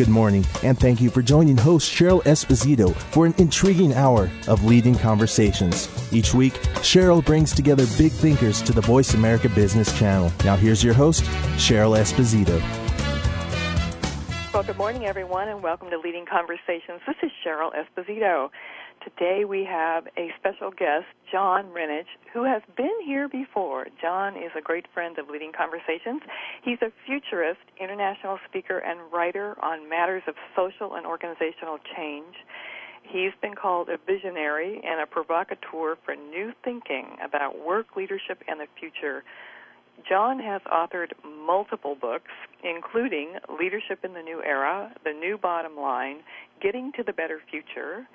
Good morning, and thank you for joining host Cheryl Esposito for an intriguing hour of leading conversations. Each week, Cheryl brings together big thinkers to the Voice America Business Channel. Now, here's your host, Cheryl Esposito. Well, good morning, everyone, and welcome to Leading Conversations. This is Cheryl Esposito. Today we have a special guest, John Renesch, who has been here before. John is a great friend of Leading Conversations. He's a futurist, international speaker, and writer on matters of social and organizational change. He's been called a visionary and a provocateur for new thinking about work, leadership, and the future. John has authored multiple books, including Leadership in the New Era, The New Bottom Line, Getting to the Better Future,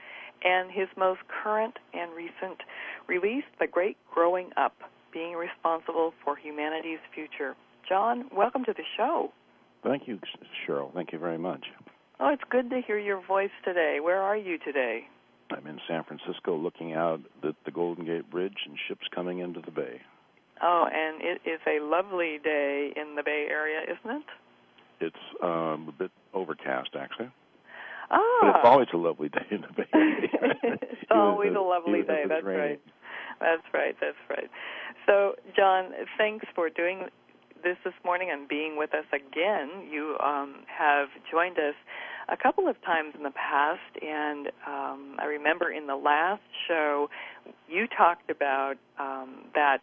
and his most current and recent release, The Great Growing Up Being Responsible for Humanity's Future. John, welcome to the show. Thank you, Cheryl. Thank you very much. Oh, it's good to hear your voice today. Where are you today? I'm in San Francisco looking out at the Golden Gate Bridge and ships coming into the bay. Oh, and it is a lovely day in the Bay Area, isn't it? It's um, a bit overcast, actually. Ah. But it's always a lovely day in the Bay Area. it's always a lovely day. That's raining. right. That's right. That's right. So, John, thanks for doing this this morning and being with us again. You um, have joined us a couple of times in the past, and um, I remember in the last show you talked about um, that.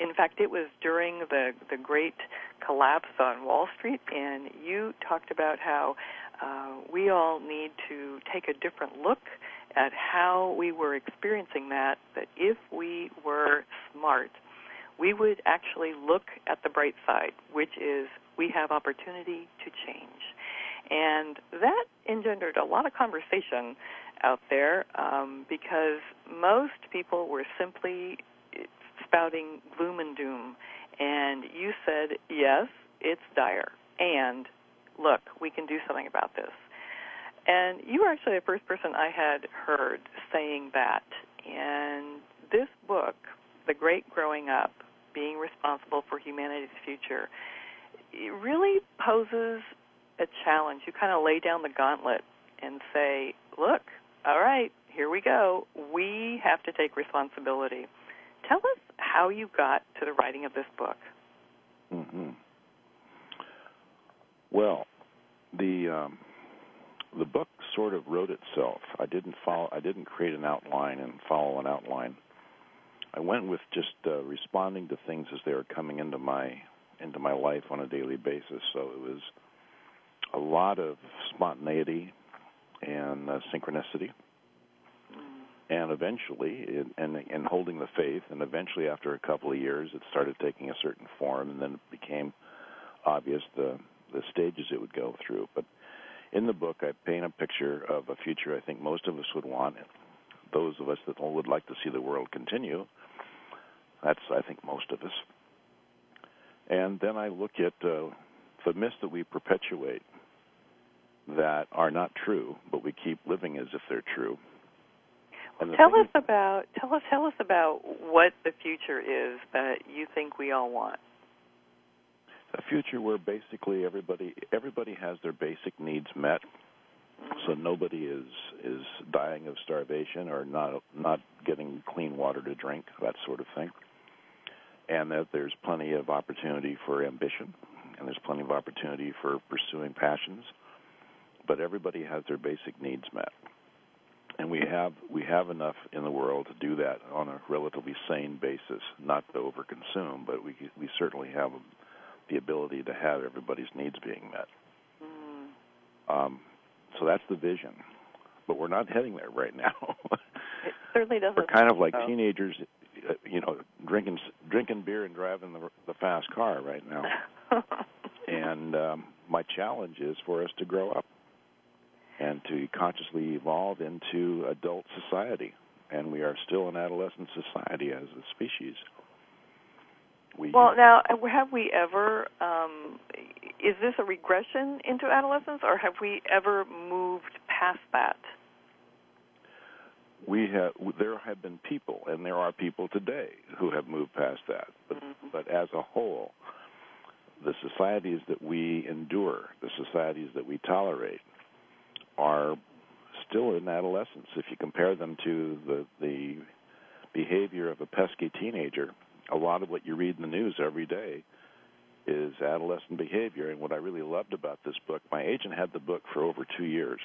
In fact, it was during the the great collapse on Wall Street, and you talked about how uh, we all need to take a different look at how we were experiencing that. That if we were smart, we would actually look at the bright side, which is we have opportunity to change. And that engendered a lot of conversation out there um, because most people were simply spouting gloom and doom. And you said, yes, it's dire. And look, we can do something about this. And you were actually the first person I had heard saying that. And this book, The Great Growing Up Being Responsible for Humanity's Future, it really poses a challenge. You kind of lay down the gauntlet and say, look, all right, here we go. We have to take responsibility. Tell us how you got to the writing of this book. hmm Well, the um, the book sort of wrote itself. I didn't follow. I didn't create an outline and follow an outline. I went with just uh, responding to things as they were coming into my into my life on a daily basis. So it was a lot of spontaneity and uh, synchronicity, and eventually, and and holding the faith. And eventually, after a couple of years, it started taking a certain form, and then it became obvious the the stages it would go through. But in the book, I paint a picture of a future I think most of us would want. Those of us that would like to see the world continue. That's I think most of us. And then I look at uh, the myths that we perpetuate that are not true, but we keep living as if they're true. The Tell thing- us about tell us tell us about what the future is that you think we all want. A future where basically everybody everybody has their basic needs met. So nobody is is dying of starvation or not not getting clean water to drink that sort of thing. And that there's plenty of opportunity for ambition and there's plenty of opportunity for pursuing passions. But everybody has their basic needs met. And we have we have enough in the world to do that on a relatively sane basis not to overconsume but we we certainly have the ability to have everybody's needs being met. Mm. Um, so that's the vision, but we're not heading there right now. It certainly doesn't. we're kind of like so. teenagers uh, you know, drinking drinking beer and driving the the fast car right now. and um, my challenge is for us to grow up and to consciously evolve into adult society. And we are still an adolescent society as a species. We, well, now, have we ever? Um, is this a regression into adolescence, or have we ever moved past that? We have. There have been people, and there are people today who have moved past that. But, mm-hmm. but as a whole, the societies that we endure, the societies that we tolerate, are still in adolescence. If you compare them to the the behavior of a pesky teenager, a lot of what you read in the news every day is adolescent behavior. And what I really loved about this book, my agent had the book for over two years,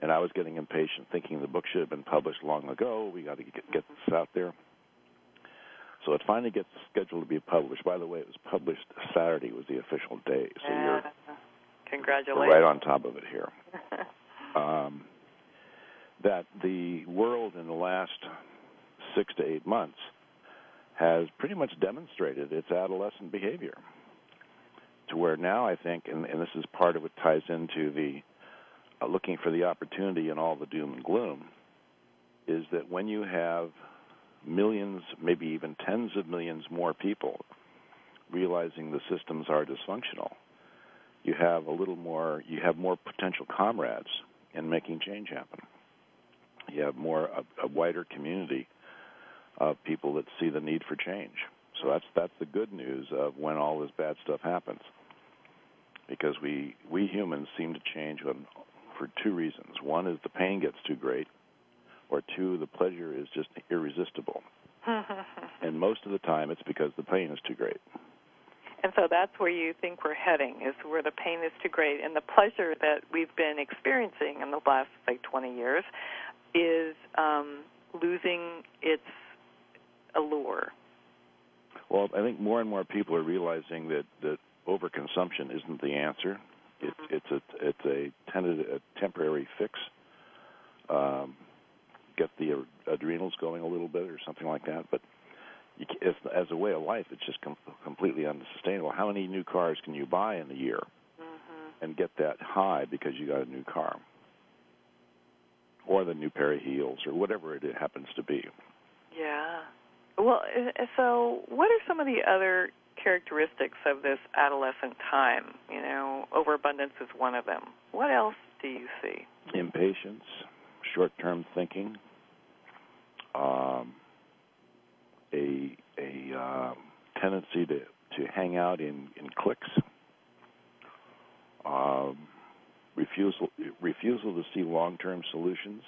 and I was getting impatient, thinking the book should have been published long ago. We got to get, get this out there. So it finally gets scheduled to be published. By the way, it was published Saturday was the official day. So yeah. you're congratulations right on top of it here. um, that the world in the last six to eight months has pretty much demonstrated its adolescent behavior to where now I think, and, and this is part of what ties into the uh, looking for the opportunity in all the doom and gloom, is that when you have millions, maybe even tens of millions more people realizing the systems are dysfunctional, you have a little more, you have more potential comrades in making change happen. You have more a, a wider community of people that see the need for change. So that's that's the good news of when all this bad stuff happens, because we we humans seem to change when, for two reasons. One is the pain gets too great, or two, the pleasure is just irresistible. and most of the time, it's because the pain is too great. And so that's where you think we're heading, is where the pain is too great, and the pleasure that we've been experiencing in the last, like 20 years, is um, losing its allure. Well, I think more and more people are realizing that that overconsumption isn't the answer. It, mm-hmm. It's a it's a, tentative, a temporary fix. Um, get the adrenals going a little bit or something like that, but you, as, as a way of life, it's just com- completely unsustainable. How many new cars can you buy in a year mm-hmm. and get that high because you got a new car? Or the new pair of heels, or whatever it happens to be. Yeah. Well, so what are some of the other characteristics of this adolescent time? You know, overabundance is one of them. What else do you see? Impatience, short-term thinking, um, a a uh, tendency to to hang out in in cliques, um, refusal refusal to see long-term solutions,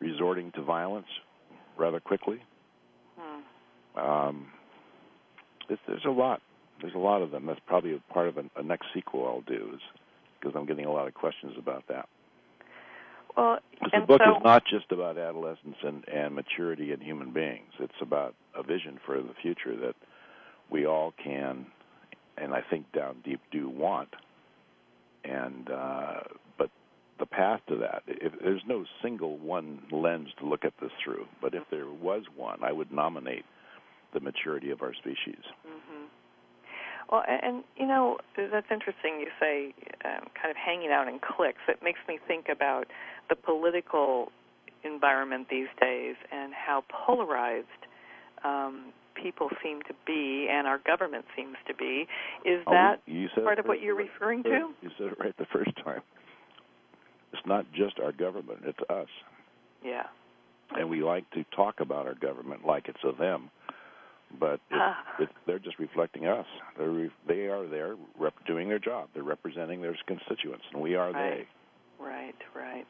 resorting to violence rather quickly um, there's a lot. There's a lot of them. That's probably a part of a, a next sequel I'll do, is because I'm getting a lot of questions about that. Well, the book so, is not just about adolescence and, and maturity in human beings. It's about a vision for the future that we all can, and I think down deep do want. And uh, but the path to that, if, there's no single one lens to look at this through. But if there was one, I would nominate the maturity of our species. Mm-hmm. Well, and, and you know that's interesting. You say um, kind of hanging out in cliques. It makes me think about the political environment these days and how polarized um, people seem to be, and our government seems to be. Is oh, that part of what you're referring to? You said it right the first time. It's not just our government; it's us. Yeah. And we like to talk about our government like it's a them but it, ah. it, they're just reflecting us. They're re, they are there rep, doing their job. They're representing their constituents, and we are right. they. Right, right.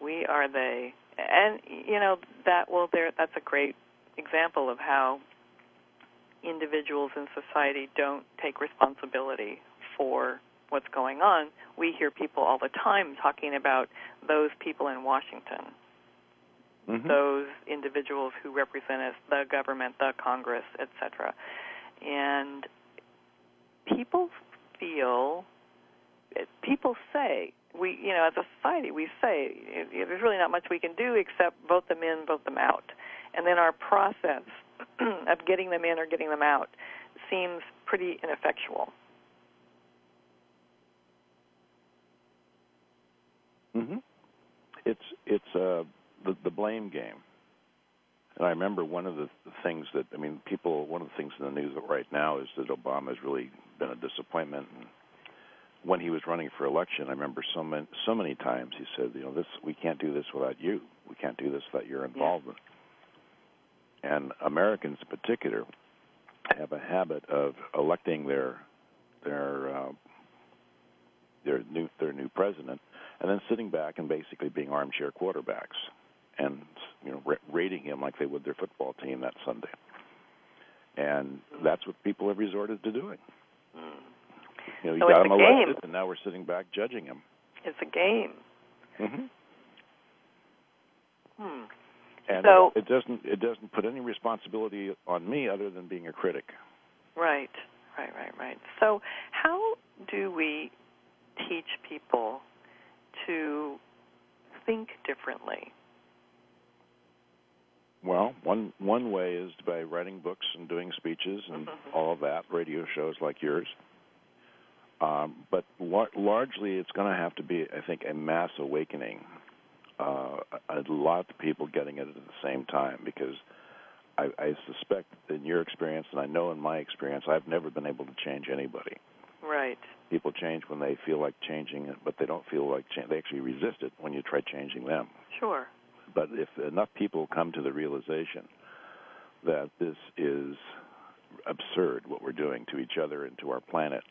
We are they, and you know that. Well, there. That's a great example of how individuals in society don't take responsibility for what's going on. We hear people all the time talking about those people in Washington mm-hmm. those individuals who represent us, the government, the Congress, etc. And people feel, people say, we, you know, as a society, we say there's really not much we can do except vote them in, vote them out. and then our process of getting them in or getting them out seems pretty ineffectual. Mm-hmm. It's it's uh the the blame game. And I remember one of the things that I mean, people. One of the things in the news right now is that Obama has really been a disappointment. And when he was running for election, I remember so many so many times he said, you know, this we can't do this without you. We can't do this without your involvement. Yeah. And Americans in particular have a habit of electing their their uh, their new their new president, and then sitting back and basically being armchair quarterbacks and you know rating him like they would their football team that Sunday. And that's what people have resorted to doing. Mm. You know, you so got him elected, game. and now we're sitting back judging him. It's a game. Mm-hmm. Hmm. And so, it, it doesn't it doesn't put any responsibility on me other than being a critic. Right, right, right, right. So how do we teach people to think differently? Well, one one way is by writing books and doing speeches and mm-hmm. all of that, radio shows like yours. Um, but lar- largely, it's going to have to be, I think, a mass awakening. Uh, a lot of people getting it at the same time because I, I suspect in your experience, and I know in my experience, I've never been able to change anybody. Right. People change when they feel like changing it, but they don't feel like they actually resist it when you try changing them. Sure. But if enough people come to the realization that this is absurd, what we're doing to each other and to our planet,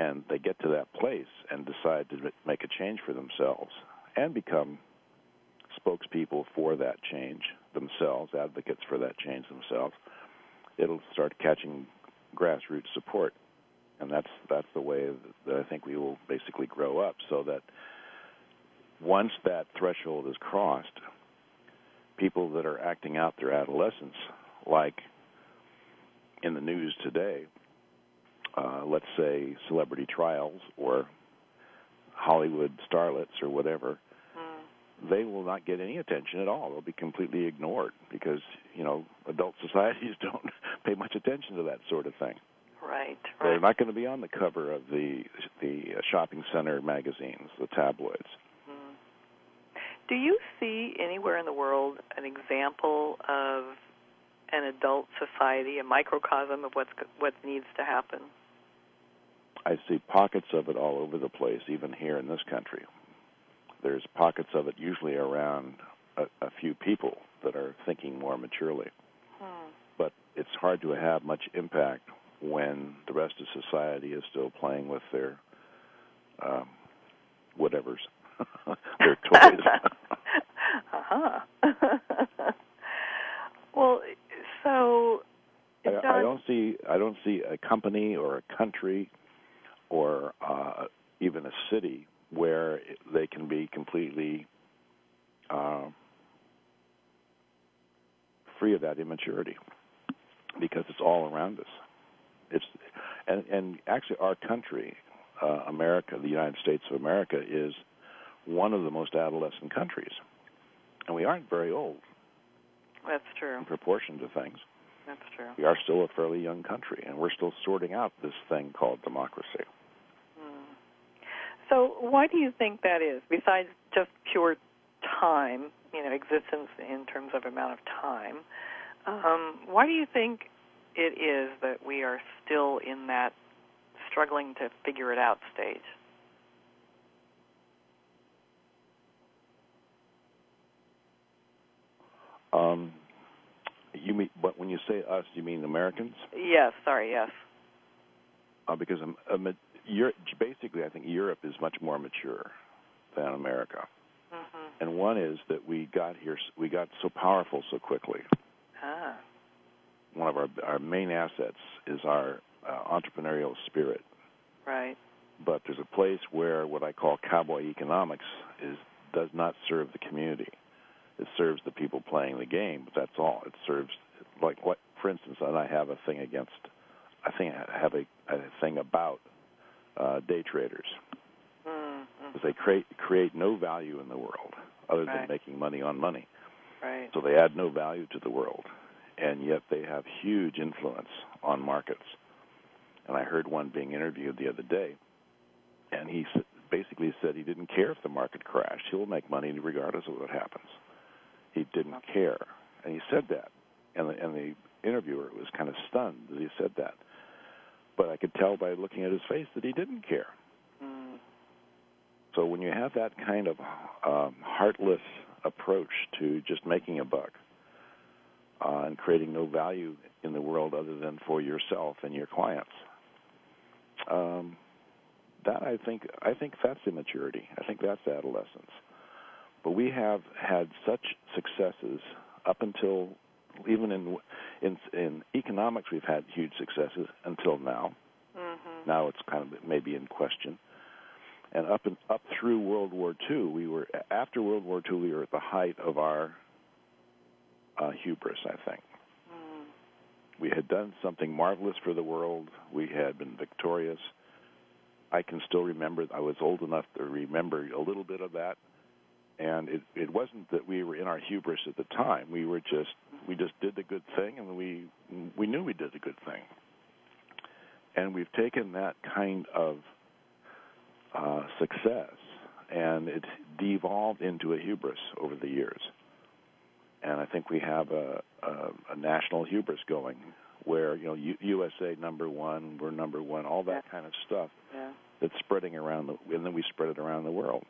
and they get to that place and decide to make a change for themselves and become spokespeople for that change themselves, advocates for that change themselves, it'll start catching grassroots support, and that's that's the way that I think we will basically grow up, so that once that threshold is crossed, people that are acting out their adolescence, like in the news today, uh, let's say celebrity trials or Hollywood starlets or whatever, mm. they will not get any attention at all. They'll be completely ignored because you know adult societies don't pay much attention to that sort of thing. Right. Right. They're not going to be on the cover of the the shopping center magazines, the tabloids. Do you see anywhere in the world an example of an adult society, a microcosm of what's what needs to happen? I see pockets of it all over the place, even here in this country. There's pockets of it usually around a, a few people that are thinking more maturely. Hmm. But it's hard to have much impact when the rest of society is still playing with their um, whatevers, their toys. Uh-huh. well, so I, I don't see I don't see a company or a country or uh, even a city where they can be completely uh, free of that immaturity because it's all around us. It's and, and actually our country, uh, America, the United States of America, is one of the most adolescent countries, and we aren't very old. That's true. In proportion to things. That's true. We are still a fairly young country, and we're still sorting out this thing called democracy. So, why do you think that is? Besides just pure time, you know, existence in terms of amount of time, um, why do you think it is that we are still in that struggling to figure it out stage? Um, you mean, but when you say us, you mean Americans? Yes. Sorry. Yes. Uh, because um, um, Europe, basically, I think Europe is much more mature than America. Mm-hmm. And one is that we got here, we got so powerful so quickly. Ah. One of our our main assets is our uh, entrepreneurial spirit. Right. But there's a place where what I call cowboy economics is does not serve the community. It serves the people playing the game, but that's all. It serves like what, for instance, and I have a thing against. I think I have a, a thing about uh, day traders mm-hmm. they create create no value in the world other right. than making money on money. Right. So they add no value to the world, and yet they have huge influence on markets. And I heard one being interviewed the other day, and he basically said he didn't care if the market crashed. He'll make money regardless of what happens. He didn't care, and he said that, and the, and the interviewer was kind of stunned that he said that. But I could tell by looking at his face that he didn't care. Mm. So when you have that kind of um, heartless approach to just making a buck uh, and creating no value in the world other than for yourself and your clients, um, that I think I think that's immaturity. I think that's adolescence. But we have had such successes up until even in in in economics we've had huge successes until now. Mm-hmm. Now it's kind of maybe in question. And up and up through World War II, we were after World War II, we were at the height of our uh, hubris. I think Mm. we had done something marvelous for the world. We had been victorious. I can still remember. I was old enough to remember a little bit of that and it it wasn't that we were in our hubris at the time. We were just we just did the good thing, and we we knew we did the good thing. And we've taken that kind of uh, success, and it devolved into a hubris over the years. And I think we have a, a, a national hubris going, where you know U- USA number one, we're number one, all that Yeah. kind of stuff Yeah. that's spreading around the, and then we spread it around the world.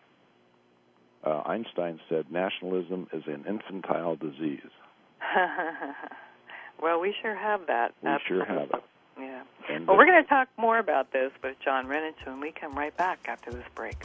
Uh, Einstein said nationalism is an infantile disease. well, we sure have that. We sure have it. Yeah. And Well, we're going to talk more about this with John Renesch when we come right back after this break.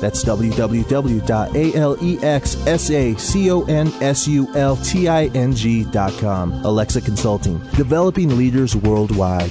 That's www.alexaconsulting.com. Alexa Consulting, developing leaders worldwide.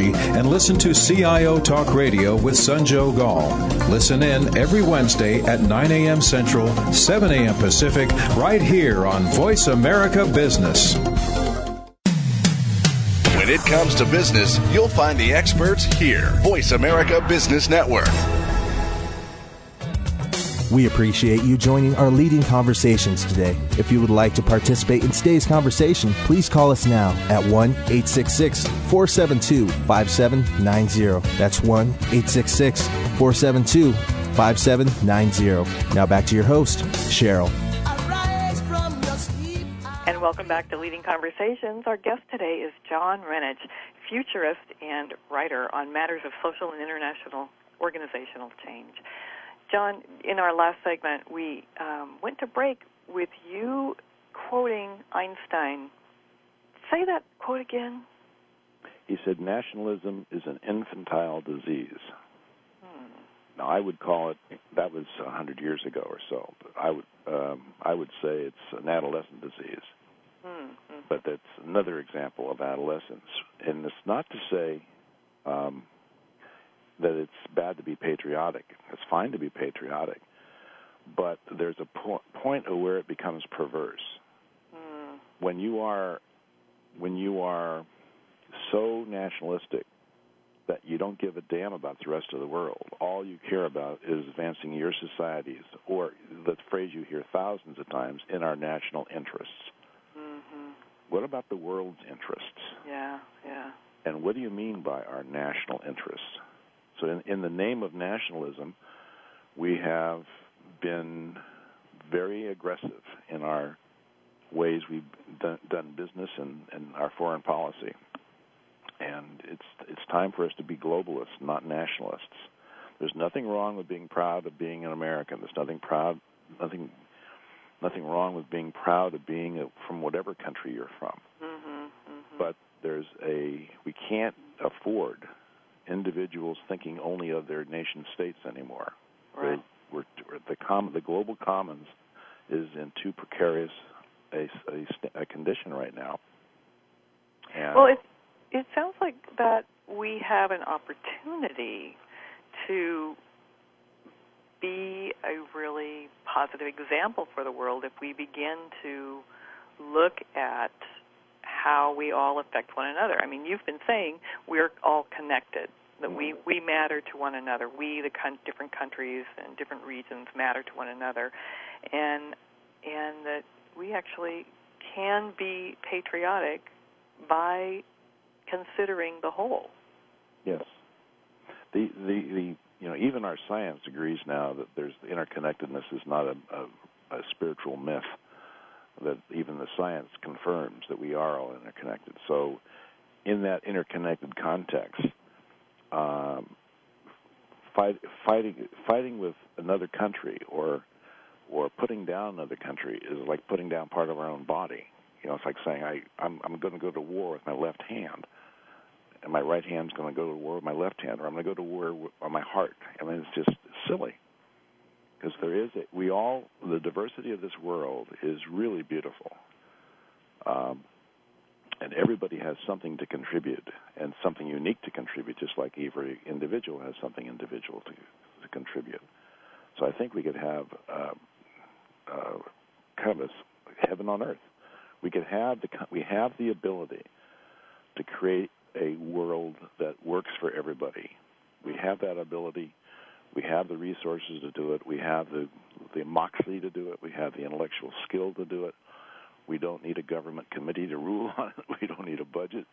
and listen to CIO Talk Radio with Sanjog Aul. Listen in every Wednesday at 9 a.m. Central, 7 a.m. Pacific, right here on Voice America Business. When it comes to business, you'll find the experts here. Voice America Business Network. We appreciate you joining our leading conversations today. If you would like to participate in today's conversation, please call us now at 1 866 472 5790. That's 1 866 472 5790. Now back to your host, Cheryl. Arise from your sleep, And welcome back to Leading Conversations. Our guest today is John Renesch, futurist and writer on matters of social and international organizational change. John, in our last segment, we um, went to break with you quoting Einstein. Say that quote again. he said nationalism is an infantile disease. Now I would call it that was a hundred years ago or so. But I would um, I would say it's an adolescent disease. Hmm. hmm. but that's another example of adolescence. And it's not to say um, that it's bad to be patriotic. It's fine to be patriotic, but there's a po- point where it becomes perverse. Mm. When you are when you are so nationalistic that you don't give a damn about the rest of the world. All you care about is advancing your societies, or the phrase you hear thousands of times, in our national interests. Mhm. What about the world's interests? Yeah, yeah. And what do you mean by our national interests? So, in, in the name of nationalism, we have been very aggressive in our ways we've done, done business and, and our foreign policy. And it's it's time for us to be globalists, not nationalists. There's nothing wrong with being proud of being an American. There's nothing proud, nothing, nothing wrong with being proud of being a, from whatever country you're from. Mhm. Mhm. But there's a we can't afford individuals thinking only of their nation states anymore. right. We're, we're the com the global commons is in too precarious a, a, a condition right now. And Well, it it sounds like that we have an opportunity to be a really positive example for the world if we begin to look at how we all affect one another. I mean, you've been saying we're all connected. That we we matter to one another. We, the con- different countries and different regions, matter to one another, and and that we actually can be patriotic by considering the whole. Yes. The, the the you know even our science agrees now that there's interconnectedness is not a, a, a spiritual myth. That even the science confirms that we are all interconnected. So, in that interconnected context, um, fight, fighting fighting with another country or or putting down another country is like putting down part of our own body. You know, it's like saying I I'm I'm going to go to war with my left hand and my right hand's going to go to war with my left hand, or I'm going to go to war with, on my heart. I mean, it's just silly because there is a, we all the diversity of this world is really beautiful, um, and everybody has something to contribute and something unique to contribute, just like every individual has something individual to to contribute. So I think we could have uh, uh, kind of a heaven on earth. We could have the we have the ability to create a world that works for everybody. We have that ability. We have the resources to do it. We have the the moxie to do it. We have the intellectual skill to do it. We don't need a government committee to rule on it. We don't need a budget.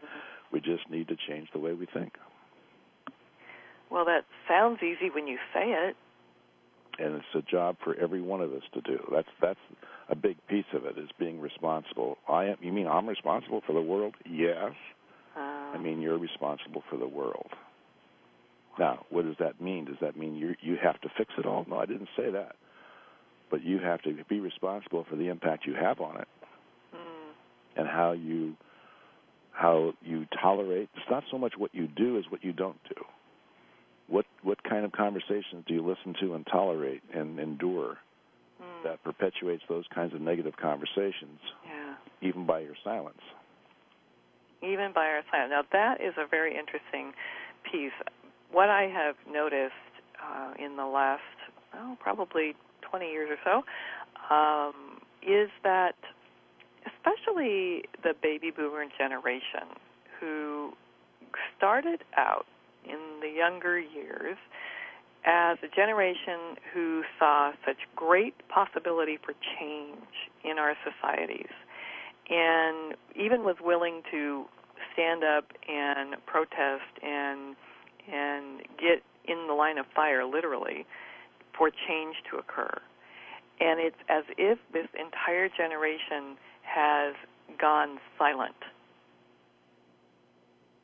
We just need to change the way we think. Well, that sounds easy when you say it. And it's a job for every one of us to do. That's that's a big piece of it is being responsible. I am. You mean I'm responsible for the world? Yes. Uh, I mean, you're responsible for the world. Now, what does that mean? Does that mean you you have to fix it all? No, I didn't say that. But you have to be responsible for the impact you have on it and how you how you tolerate. It's not so much what you do as what you don't do. What what kind of conversations do you listen to and tolerate and endure mm, that perpetuates those kinds of negative conversations, yeah. even by your silence? Even by our silence. Now that is a very interesting piece. What I have noticed uh, in the last, oh, probably 20 years or so, um, is that especially the baby boomer generation who started out in the younger years as a generation who saw such great possibility for change in our societies and even was willing to stand up and protest and and get in the line of fire literally for change to occur. And it's as if this entire generation has gone silent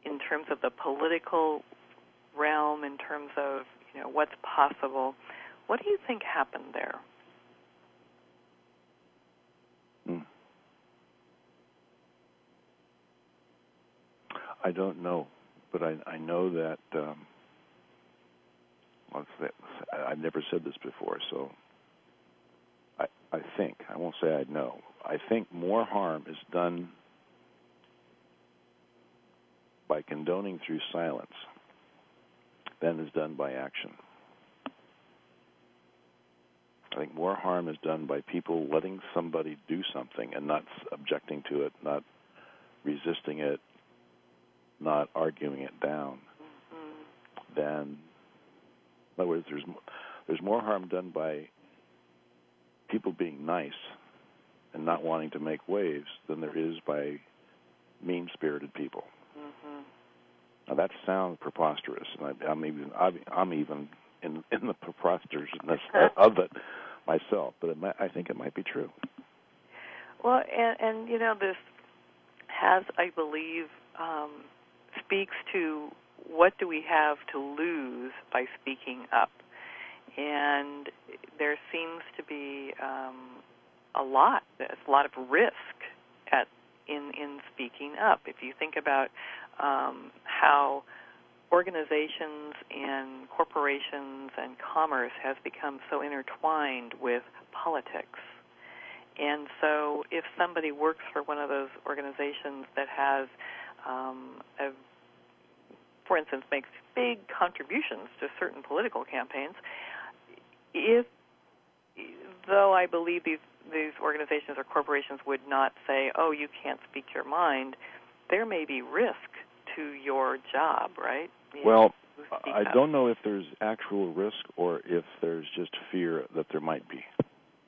in terms of the political realm, in terms of you know what's possible. What do you think happened there? Hmm. I don't know, but I I know that um? I've never said this before, so I I think I won't say I know. I think more harm is done by condoning through silence than is done by action. I think more harm is done by people letting somebody do something and not objecting to it, not resisting it, not arguing it down. Mm-hmm. Than, in other words, there's there's more harm done by people being nice and not wanting to make waves than there is by mean-spirited people. Mm-hmm. Now that sounds preposterous, and I, I'm even I'm even in in the preposterousness of it myself, but it might, I think it might be true. Well, and, and you know, this has, I believe, um, speaks to what do we have to lose by speaking up, and there seems to be um, a lot, there's a lot of risk at in in speaking up. If you think about um, how organizations and corporations and commerce has become so intertwined with politics. And so, if somebody works for one of those organizations that has, um, a, for instance, makes big contributions to certain political campaigns, if though I believe these these organizations or corporations would not say, "Oh, you can't speak your mind," there may be risk to your job, right? well, I don't know if there's actual risk or if there's just fear that there might be.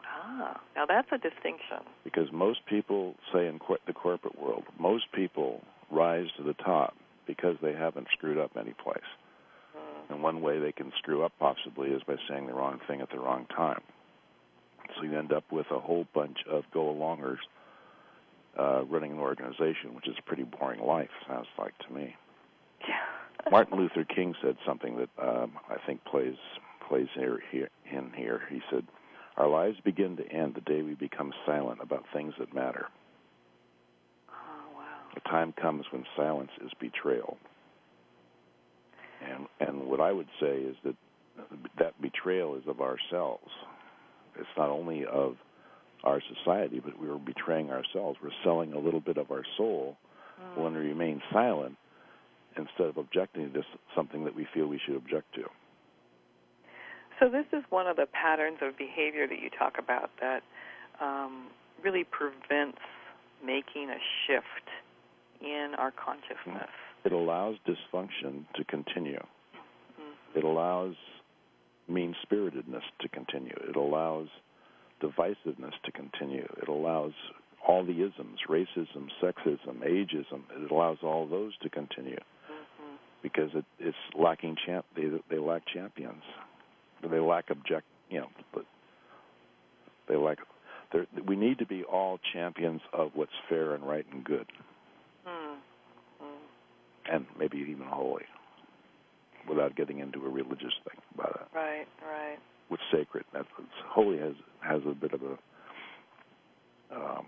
Ah, now that's a distinction. Because most people, say in the corporate world, most people rise to the top because they haven't screwed up any place. Mm. And one way they can screw up possibly is by saying the wrong thing at the wrong time. So you end up with a whole bunch of go-alongers uh, running an organization, which is a pretty boring life, sounds like to me. Martin Luther King said something that um, I think plays plays here, here in here. He said, "Our lives begin to end the day we become silent about things that matter." Oh wow! A time comes when silence is betrayal. And and what I would say is that that betrayal is of ourselves. It's not only of our society, but we are betraying ourselves. We're selling a little bit of our soul mm. when we remain silent instead of objecting to something that we feel we should object to. So this is one of the patterns of behavior that you talk about that um, really prevents making a shift in our consciousness. It allows dysfunction to continue. Mm-hmm. It allows mean spiritedness to continue. It allows divisiveness to continue. It allows all the isms, racism, sexism, ageism, it allows all those to continue mm-hmm. because it, it's lacking champ. They they lack champions. They lack object. You know, but they lack. We need to be all champions of what's fair and right and good, mm-hmm. and maybe even holy, without getting into a religious thing about it. Right, right with sacred. That's holy has has a bit of a um,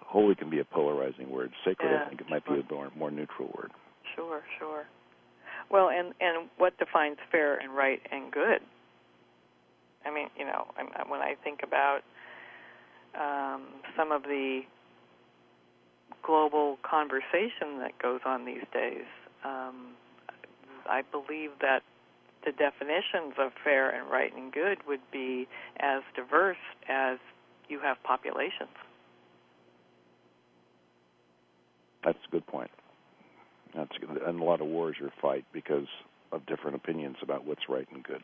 holy can be a polarizing word. Sacred, yeah, I think it might sure. be a more, more neutral word. Sure, sure. Well, and and what defines fair and right and good? I mean, you know, when I think about um, some of the global conversation that goes on these days, um, I believe that the definitions of fair and right and good would be as diverse as you have populations. That's a good point. That's good. and a lot of wars are fight because of different opinions about what's right and good.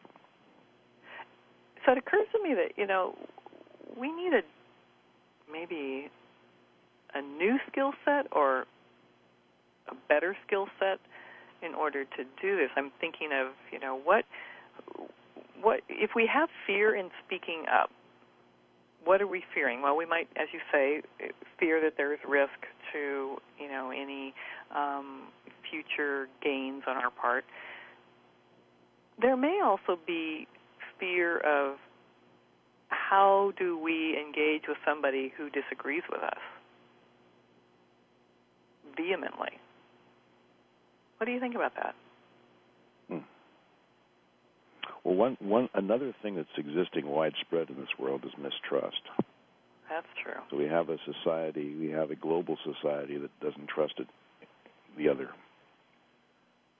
So it occurs to me that you know we need a maybe a new skill set or a better skill set in order to do this. I'm thinking of, you know, what what if we have fear in speaking up, what are we fearing? Well, we might, as you say, fear that there's risk to, you know, any um, future gains on our part. There may also be fear of how do we engage with somebody who disagrees with us vehemently. What do you think about that? Hmm. Well, one one another thing that's existing widespread in this world is mistrust. That's true. So we have a society, we have a global society that doesn't trust it, the other.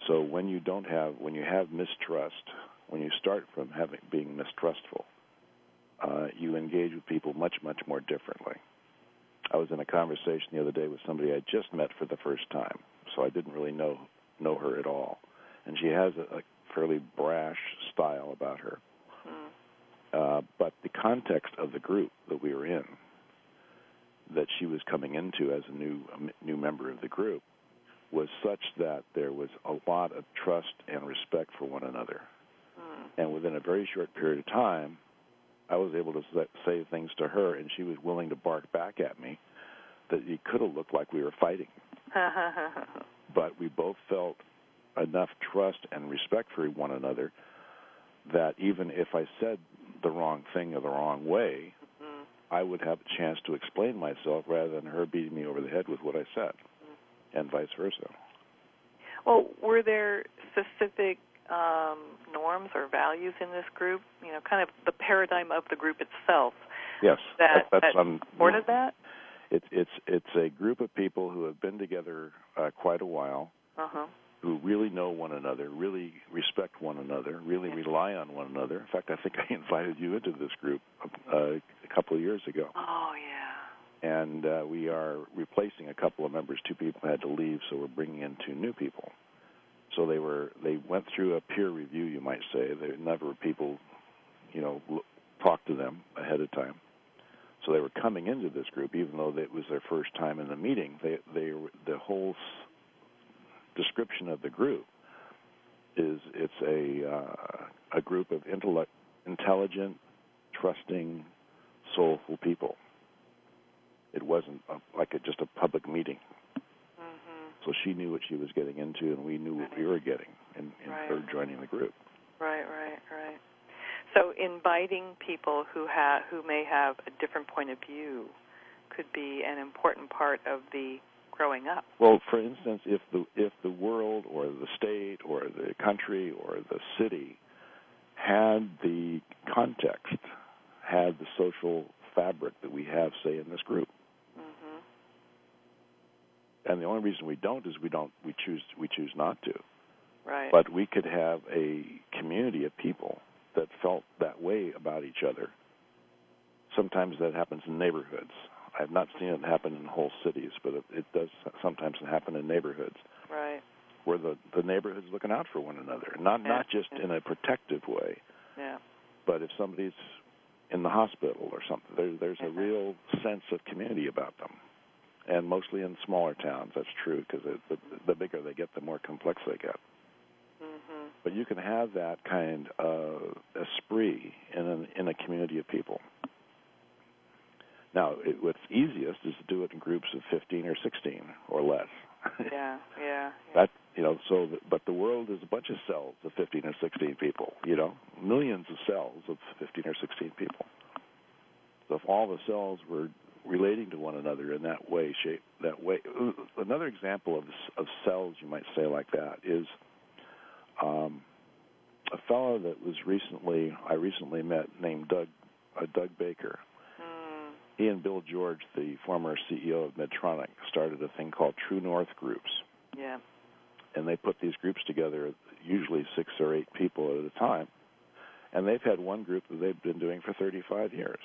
So when you don't have when you have mistrust, when you start from having being mistrustful, uh, you engage with people much much more differently. I was in a conversation the other day with somebody I just met for the first time, so I didn't really know know her at all, and she has a, a fairly brash style about her. Hmm. Uh, but the context of the group that we were in, that she was coming into as a new a new member of the group, was such that there was a lot of trust and respect for one another. Hmm. And within a very short period of time, I was able to say things to her, and she was willing to bark back at me that it could have looked like we were fighting. but we both felt enough trust and respect for one another that even if I said the wrong thing or the wrong way, I would have a chance to explain myself rather than her beating me over the head with what I said, and vice versa. Well, were there specific um, norms or values in this group? You know, kind of the paradigm of the group itself. Yes, That that's that um, supported that. It's it's it's a group of people who have been together uh, quite a while, Uh huh. who really know one another, really respect one another, really rely on one another. In fact, I think I invited you into this group uh, a couple of years ago, Oh yeah. and uh, we are replacing a couple of members. Two people had to leave, so we're bringing in two new people. So they were they went through a peer review, you might say. There never people, you know, l- talk to them ahead of time. So they were coming into this group, even though it was their first time in the meeting. They they were- the whole description of the group is it's a uh, a group of intellect, intelligent, trusting, soulful people. It wasn't a, like a, just a public meeting. Mhm. So she knew what she was getting into, and we knew what we were getting in, in Right. her joining the group. Right, right, right. So inviting people who have who may have a different point of view could be an important part of the growing up. Well, for instance, if the if the world or the state or the country or the city had the context, had the social fabric that we have, say, in this group, Mhm. and the only reason we don't is we don't we choose we choose not to. Right. But we could have a community of people that felt that way about each other. Sometimes that happens in neighborhoods. I've not seen it happen in whole cities, but it, it does sometimes happen in neighborhoods right. where the the neighborhood's looking out for one another, not Yeah. not just in a protective way, Yeah. but if somebody's in the hospital or something, there, there's a Mhm. real sense of community about them. And mostly in smaller towns, that's true because the, the bigger they get, the more complex they get. But you can have that kind of esprit in an, in a community of people. Now, it, what's easiest is to do it in groups of 15 or 16 or less. Yeah, yeah. yeah. that you know, so the, but the world is a bunch of cells of 15 or 16 people. You know, millions of cells of 15 or 16 people. So if all the cells were relating to one another in that way, shape that way. Uh, another example of of cells, you might say, like that is um, a fellow that was recently I recently met named Doug uh, Doug Baker. Mm. He and Bill George, the former CEO of Medtronic, started a thing called True North Groups, Yeah. and they put these groups together, usually six or eight people at a time. And they've had one group that they've been doing for 35 years,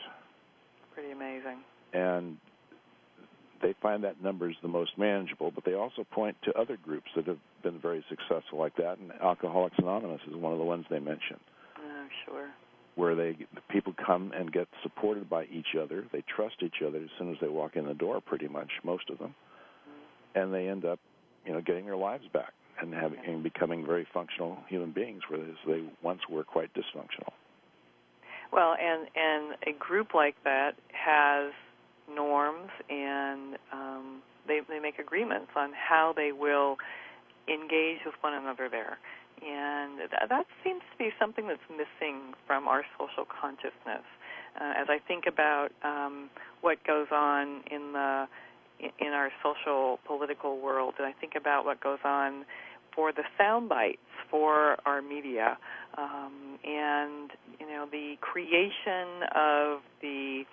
Pretty amazing. and they find that number is the most manageable. But they also point to other groups that have been very successful like that, and Alcoholics Anonymous is one of the ones they mention. Oh, sure. where they the people come and get supported by each other. They trust each other as soon as they walk in the door, pretty much most of them, and they end up, you know, getting their lives back and having and becoming very functional human beings, whereas they once were quite dysfunctional. Well, and and a group like that has norms, and um, they they make agreements on how they will engage with one another there, and that, that seems to be something that's missing from our social consciousness. Uh, as I think about um, what goes on in the in our social political world, and I think about what goes on for the sound bites for our media, um, and you know the creation of the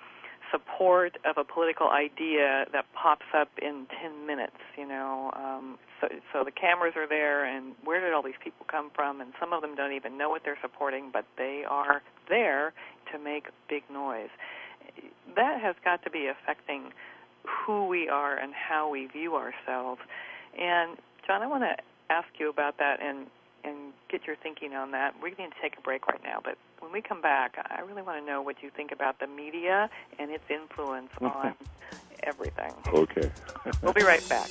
support of a political idea that pops up in 10 minutes, you know. Um, so, so the cameras are there, and where did all these people come from? And some of them don't even know what they're supporting, but they are there to make big noise. That has got to be affecting who we are and how we view ourselves. And John, I want to ask you about that and and get your thinking on that. We're going to take a break right now, but when we come back, I really want to know what you think about the media and its influence on everything. Okay. we'll be right back.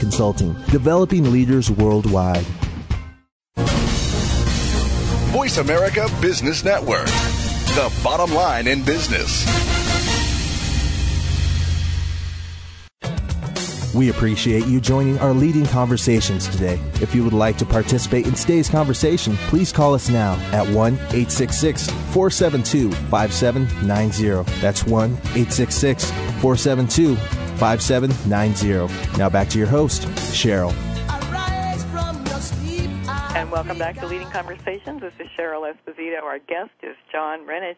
Consulting, developing leaders worldwide. Voice America Business Network. The bottom line in business. We appreciate you joining our leading conversations today. If you would like to participate in today's conversation, please call us now at 1 866 472 5790. That's 1 866 472 5790. Now back to your host, Cheryl. Arise from your sleep, And welcome back to Leading Conversations. This is Cheryl Esposito. Our guest is John Renesch,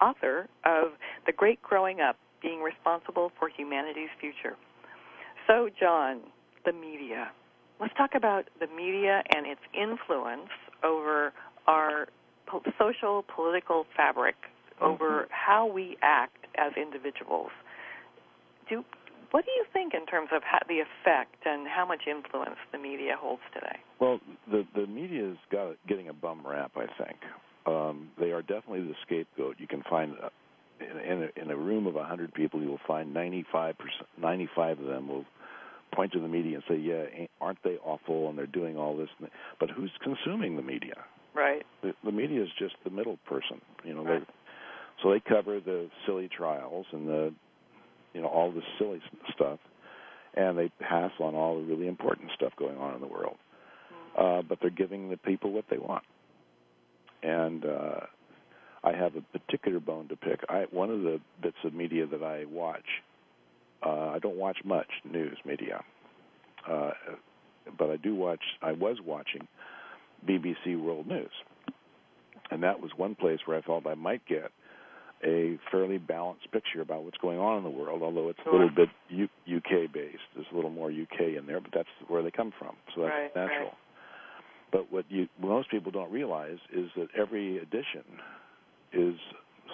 author of The Great Growing Up Being Responsible for Humanity's Future. So, John, the media. Let's talk about the media and its influence over our po- social, political fabric, over mm-hmm. how we act as individuals. Do, what do you think in terms of how, the effect and how much influence the media holds today? Well, the the media's got getting a bum rap. I think um, they are definitely the scapegoat. You can find uh, in, in, a, in a room of hundred people, you will find ninety five percent, ninety five of them will point to the media and say, "Yeah, aren't they awful?" And they're doing all this. But who's consuming the media? Right. The, the media is just the middle person. You know, Right. they so they cover the silly trials and the you know all the silly stuff, and they pass on all the really important stuff going on in the world. Uh, but they're giving the people what they want. And uh, I have a particular bone to pick. I one of the bits of media that I watch. Uh, I don't watch much news media, uh, but I do watch. I was watching BBC World News, and that was one place where I felt I might get a fairly balanced picture about what's going on in the world. Although it's a little bit U- UK based, there's a little more UK in there, but that's where they come from, so that's Right, natural. right. But what you most people don't realize is that every edition is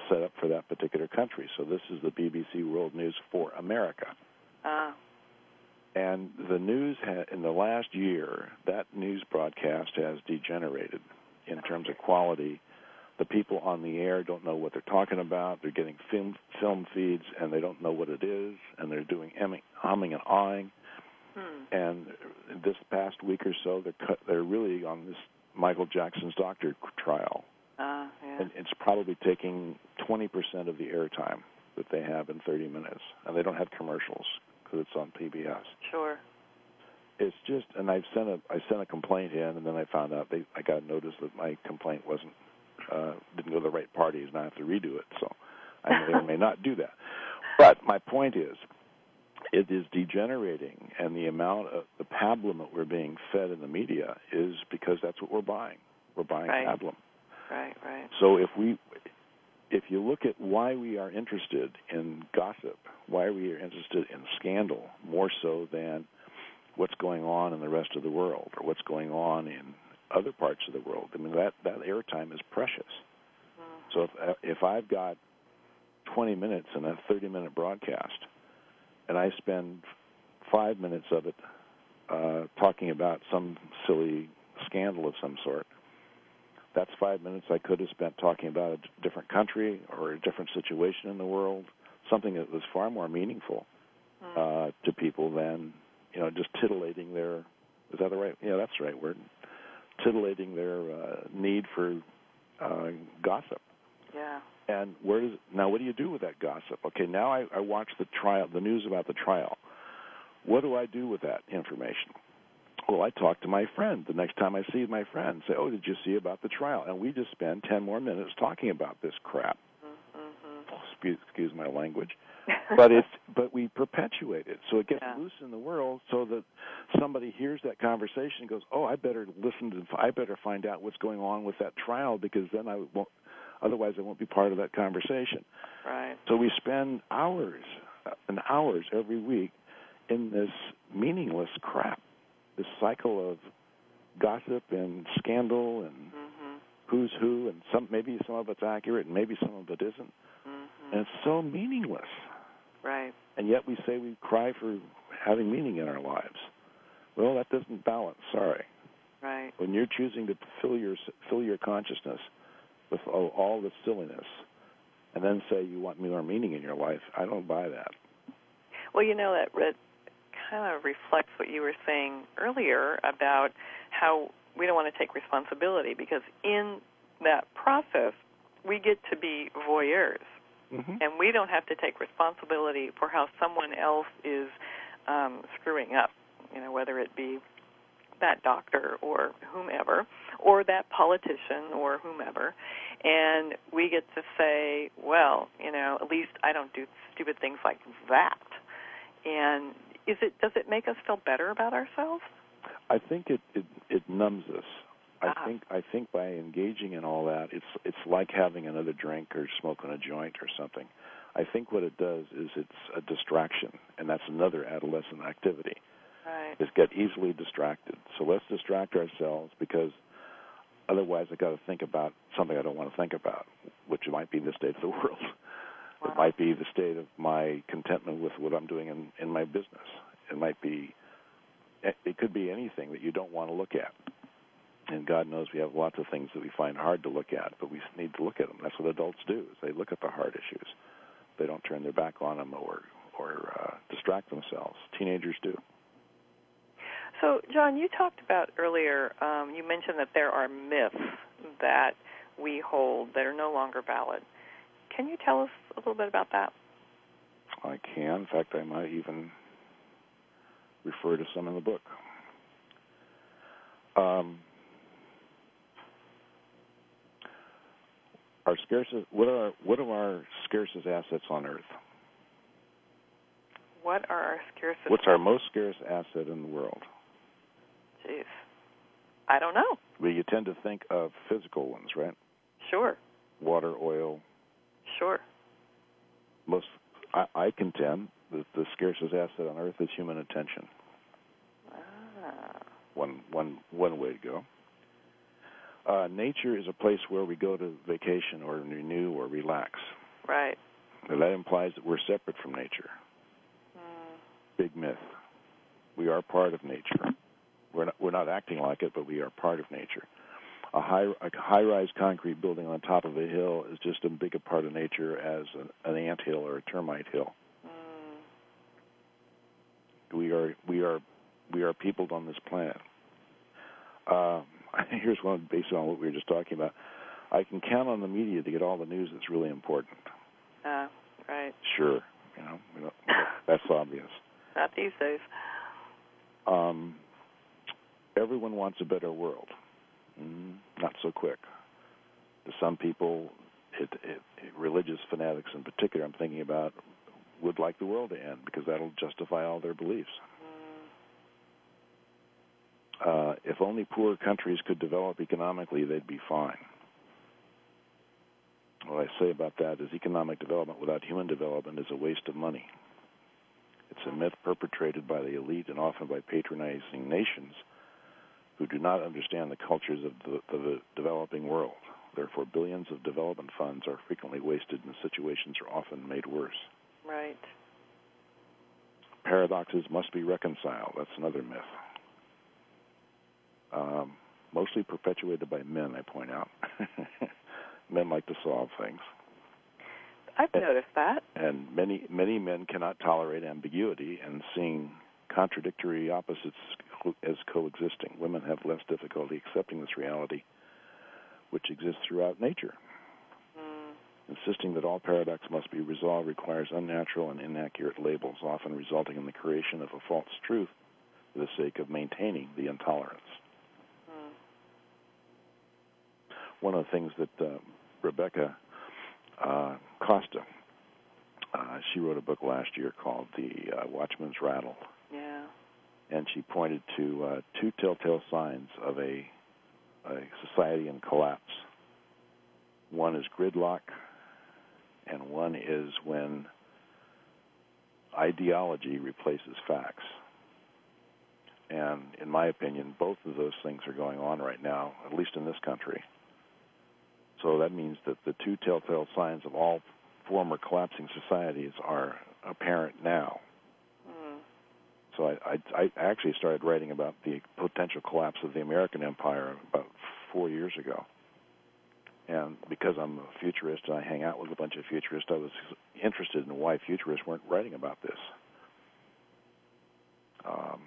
set up for that particular country. So this is the BBC World News for America. Ah, And the news ha- in the last year, that news broadcast has degenerated in terms of quality. The people on the air don't know what they're talking about. They're getting film film feeds, and they don't know what it is, and they're doing humming, humming and awing. hmm. And this past week or so, they're cut, they're really on this Michael Jackson's doctor trial, Ah, yeah. and it's probably taking 20% of the airtime that they have in 30 minutes, and they don't have commercials because it's on PBS. Sure. it's just, and I've sent a I sent a complaint in, and then I found out they I got a notice that my complaint wasn't uh, didn't go to the right parties, and I have to redo it. So I may or may not do that. But my point is, it is degenerating, and the amount of the pablum that we're being fed in the media is because that's what we're buying. We're buying Right. pablum. Right, right. So if we if you look at why we are interested in gossip, why we are interested in scandal more so than what's going on in the rest of the world or what's going on in other parts of the world, I mean that that airtime is precious. So if if I've got 20 minutes in a 30 minute broadcast and I spend 5 minutes of it uh talking about some silly scandal of some sort, that's five minutes I could have spent talking about a different country or a different situation in the world, something that was far more meaningful uh, to people than you know just titillating their. Is that the right? Yeah, that's the right word. Titillating their uh, need for uh, gossip. Yeah. And where does now? What do you do with that gossip? Okay, now I, I watch the trial, the news about the trial. What do I do with that information? Well, I talk to my friend the next time I see my friend. Say, "Oh, did you see about the trial?" And we just spend ten more minutes talking about this crap. Excuse, excuse my language, but it's but we perpetuate it, so it gets Yeah. loose in the world, so that somebody hears that conversation and goes, "Oh, I better listen to, I better find out what's going on with that trial because then I won't, otherwise I won't be part of that conversation." Right. So we spend hours uh, and hours every week in this meaningless crap, this cycle of gossip and scandal and Mhm. who's who, and some maybe some of it's accurate and maybe some of it isn't. And it's so meaningless. Right. And yet we say we cry for having meaning in our lives. Well, that doesn't balance. Sorry. Right. When you're choosing to fill your fill your consciousness with all, all this silliness, and then say you want more meaning in your life, I don't buy that. Well, you know that Red kind of reflects what you were saying earlier about how we don't want to take responsibility because in that process we get to be voyeurs Mm-hmm. and we don't have to take responsibility for how someone else is um, screwing up. You know, whether it be that doctor or whomever, or that politician or whomever, and we get to say, well, you know, at least I don't do stupid things like that. And is it does it make us feel better about ourselves? I think it, it it numbs us. I Ah. think I think by engaging in all that, it's it's like having another drink or smoking a joint or something. I think what it does is it's a distraction, and that's another adolescent activity. Right. Is get easily distracted. So let's distract ourselves because otherwise I got to think about something I don't want to think about, which might be the state of the world. Wow. It might be the state of my contentment with what I'm doing in in my business. It might be it it could be anything that you don't want to look at. And God knows we have lots of things that we find hard to look at, but we need to look at them. That's what adults do. Is they look at the hard issues. They don't turn their back on them or or uh, distract themselves. Teenagers do. So, John, you talked about earlier. Um, you mentioned that there are myths that we hold that are no longer valid. Can you tell us a little bit about that? I can. In fact, I might even refer to some in the book. Um, our scarcest, what are what are our scarcest assets on earth? What are our scarcest? What's our most scarce asset in the world? Jeez, I don't know. Well, you tend to think of physical ones, right? Sure, Water, oil. sure. Most, I, I contend that the scarcest asset on earth is human attention. Ah, one one one way to go. Uh, nature is a place where we go to vacation or renew or relax. right. Now, that implies that we're separate from nature. Mm, Big myth. We are part of nature. We're not, we're not acting like it, but we are part of nature. A high a high-rise concrete building on top of a hill is just as big a part of nature as an, an ant hill or a termite hill. mm, we are we are we are peopled on this planet. Uh, here's one based on what we were just talking about. I can count on the media to get all the news that's really important. uh, right. Sure, you know we don't- that's obvious. Not these days. Um, everyone wants a better world. Mm, not so quick. To some people, it, it, it, religious fanatics in particular, I'm thinking about, would like the world to end because that'll justify all their beliefs. Uh, if only poor countries could develop economically, they'd be fine. What I say about that is economic development without human development is a waste of money. It's a myth perpetrated by the elite and often by patronizing nations who do not understand the cultures of the, the developing world. Therefore, billions of development funds are frequently wasted and situations are often made worse. Right. Paradoxes must be reconciled. That's another myth. Um, mostly perpetuated by men, I point out. men like to solve things. I've and, noticed that. And many many men cannot tolerate ambiguity and seeing contradictory opposites as coexisting. Women have less difficulty accepting this reality, which exists throughout nature. Mm. Insisting that all paradox must be resolved requires unnatural and inaccurate labels, often resulting in the creation of a false truth for the sake of maintaining the intolerance. Mm. One of the things that uh, Rebecca uh, Costa, uh, she wrote a book last year called The uh, Watchman's Rattle. Yeah. And she pointed to uh, two telltale signs of a, a society in collapse. One is gridlock, and one is when ideology replaces facts. And in my opinion, both of those things are going on right now, at least in this country. So that means that the two telltale signs of all former collapsing societies are apparent now. Mm. So I, I, I actually started writing about the potential collapse of the American empire about four years ago. And because I'm a futurist and I hang out with a bunch of futurists, I was interested in why futurists weren't writing about this. Um,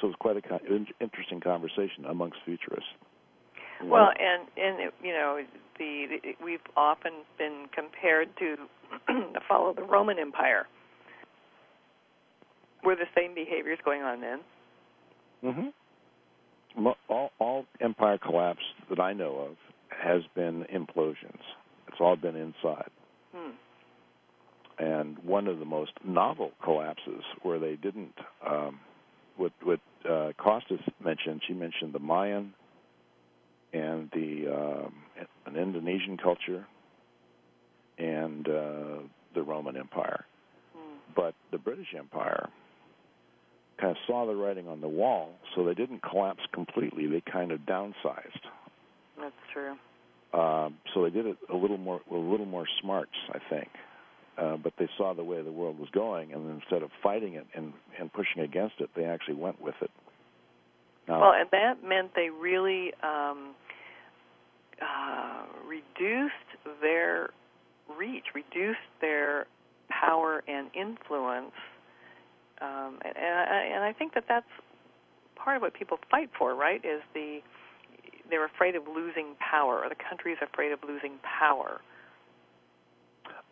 so it was quite an interesting conversation amongst futurists. Well, and and you know, the, the we've often been compared to the fall of the Roman Empire. Were the same behaviors going on then? Mm-hmm. All, all empire collapse that I know of has been implosions. It's all been inside. Hmm. And one of the most novel collapses where they didn't, um, what what uh, Costas mentioned, she mentioned the Mayan and the um, an Indonesian culture and uh, the Roman Empire. Mm. But the British Empire kind of saw the writing on the wall, so they didn't collapse completely. They kind of downsized. That's true. Um, so they did it a little more, a little more smarts, I think. Uh, but they saw the way the world was going, and instead of fighting it and, and pushing against it, they actually went with it. Now, well, and that meant they really um, uh, reduced their reach, reduced their power and influence, um, and, and I think that that's part of what people fight for, right? Is the they're afraid of losing power, or the country is afraid of losing power.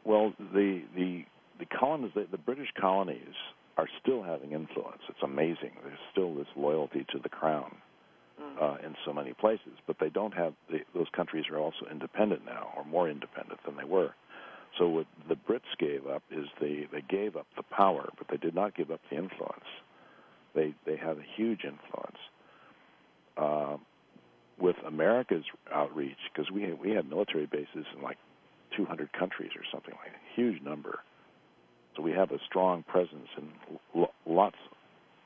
Well, the the the colonies, the, the British colonies, are still having influence. It's amazing. There's still this loyalty to the crown mm. uh, in so many places, but they don't have the, those countries are also independent now, or more independent than they were. So what the Brits gave up is they they gave up the power, but they did not give up the influence. They they have a huge influence. Uh, with America's outreach, because we we have military bases in like 200 countries or something like a huge number. So we have a strong presence in lots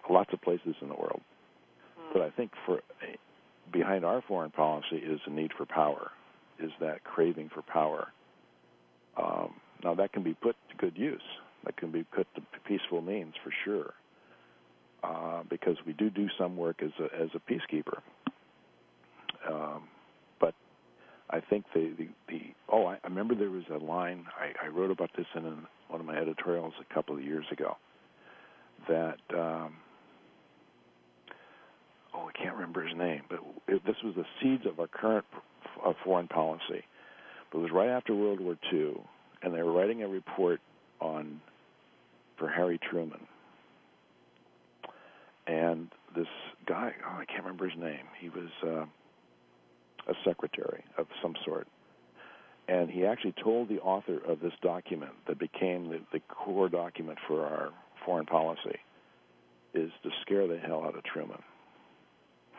lots of places in the world. Mm. But I think for behind our foreign policy is a need for power, is that craving for power. Um, now that can be put to good use. That can be put to peaceful means for sure, uh, because we do do some work as a as a peacekeeper. Um, but I think the, the, the oh I, I remember there was a line I, I wrote about this in an, my editorials a couple of years ago that um, oh, I can't remember his name, but it, this was the seeds of our current uh, foreign policy. But it was right after World War II, and they were writing a report on for Harry Truman. And this guy. Oh, I can't remember his name. He was uh, a secretary of some sort, and he actually told the author of this document that became the, the core document for our foreign policy is to scare the hell out of Truman.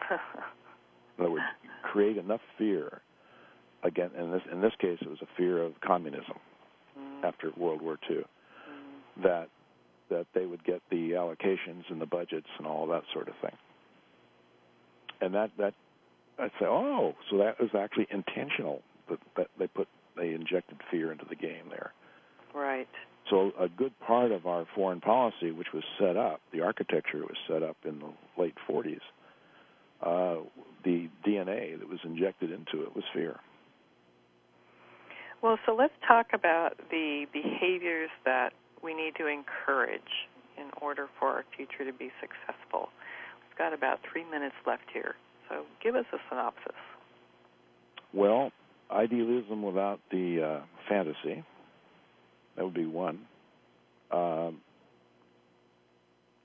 In other words, create enough fear. Again, in this in this case, it was a fear of communism Mm. after World War II. Mm. That that they would get the allocations and the budgets and all that sort of thing. And that that I'd say, oh, so that was actually intentional that, that they put they injected fear into the game there. Right. So a good part of our foreign policy, which was set up, the architecture was set up in the late 40s. Uh, the DNA that was injected into it was fear. Well, so let's talk about the behaviors that we need to encourage in order for our future to be successful. We've got about three minutes left here, so give us a synopsis. Well, idealism without the uh, fantasy. That would be one. Um,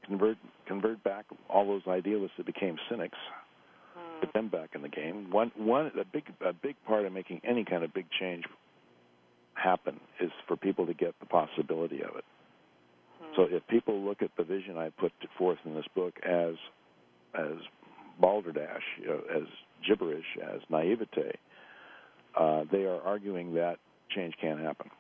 convert convert back all those idealists that became cynics. Put them back in the game. One one a big a big part of making any kind of big change happen is for people to get the possibility of it. So if people look at the vision I put forth in this book as as balderdash, you know, as gibberish, as naivete, uh, they are arguing that change can't happen.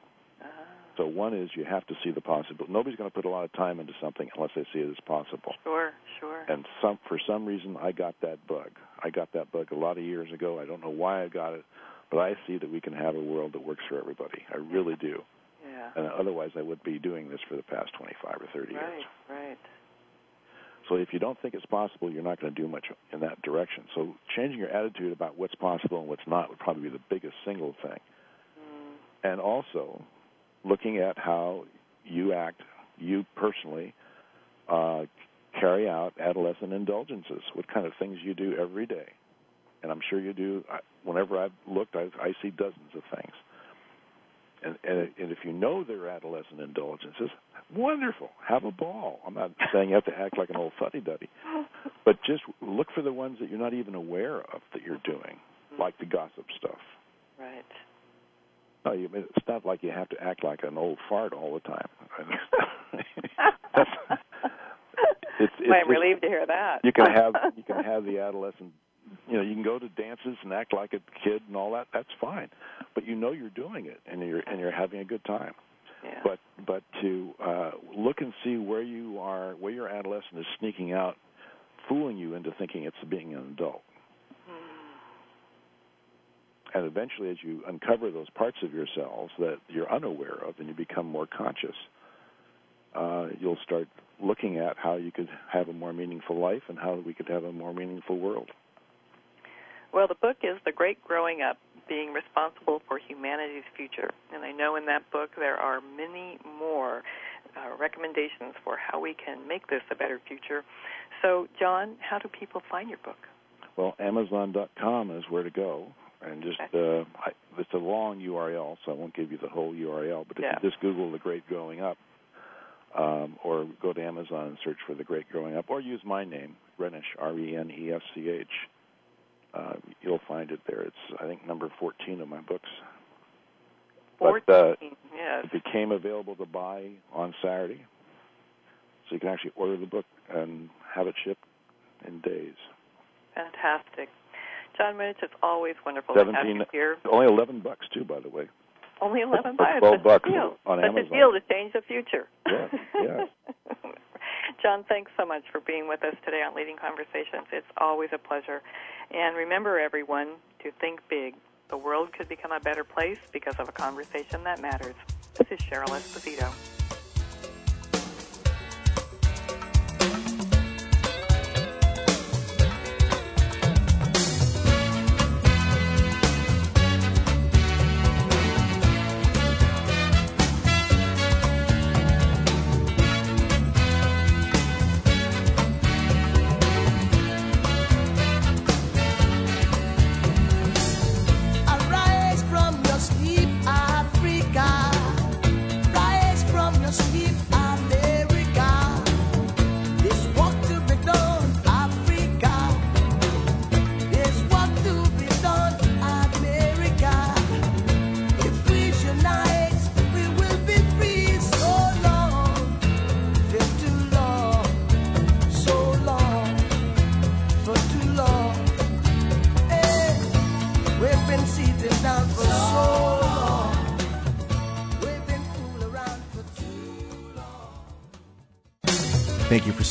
So one is you have to see the possibility. Nobody's going to put a lot of time into something unless they see it as possible. Sure, sure. And some for some reason I got that bug. I got that bug a lot of years ago. I don't know why I got it, but I see that we can have a world that works for everybody. I really do. Yeah. And otherwise I would be doing this for the past 25 or 30 Right, years. right. So if you don't think it's possible, you're not going to do much in that direction. So changing your attitude about what's possible and what's not would probably be the biggest single thing. Mm. And also looking at how you act, you personally, uh, carry out adolescent indulgences, what kind of things you do every day. And I'm sure you do. I, whenever I've looked, I've, I see dozens of things. And, and, and if you know they're adolescent indulgences, wonderful. Have a ball. I'm not saying you have to act like an old fuddy-duddy, but just look for the ones that you're not even aware of that you're doing, like the gossip stuff. Right. No, you, mean it's not like you have to act like an old fart all the time. it's, it's, Well, I'm relieved to hear that. you can have you can have the adolescent you know you can go to dances and act like a kid and all that that's fine but you know you're doing it and you're and you're having a good time yeah. but but to uh look and see where you are where your adolescent is sneaking out fooling you into thinking it's being an adult and eventually as you uncover those parts of yourselves that you're unaware of and you become more conscious uh, you'll start looking at how you could have a more meaningful life and how we could have a more meaningful world. Well, the book is The Great Growing Up Being Responsible for Humanity's Future. And I know in that book there are many more uh, recommendations for how we can make this a better future. So, John, how do people find your book? Well, Amazon.com is where to go. And just, uh, I, it's a long URL, so I won't give you the whole URL, but if Yeah. you just Google The Great Growing Up, um, or go to Amazon and search for The Great Growing Up, or use my name, Renesch, R E N E S C H. Uh, you'll find it there. It's, I think, number 14 of my books. But, uh, 14, yes. It became available to buy on Saturday, so you can actually order the book and have it shipped in days. Fantastic. John Renesch, it's always wonderful to have Seventeen, you here. only eleven bucks too, by the way. Only 11 bucks. 12 bucks deal. on Such Amazon. a deal to change the future. Yes, yes. John, thanks so much for being with us today on Leading Conversations. It's always a pleasure. And remember, everyone, to think big. The world could become a better place because of a conversation that matters. This is Cheryl Esposito.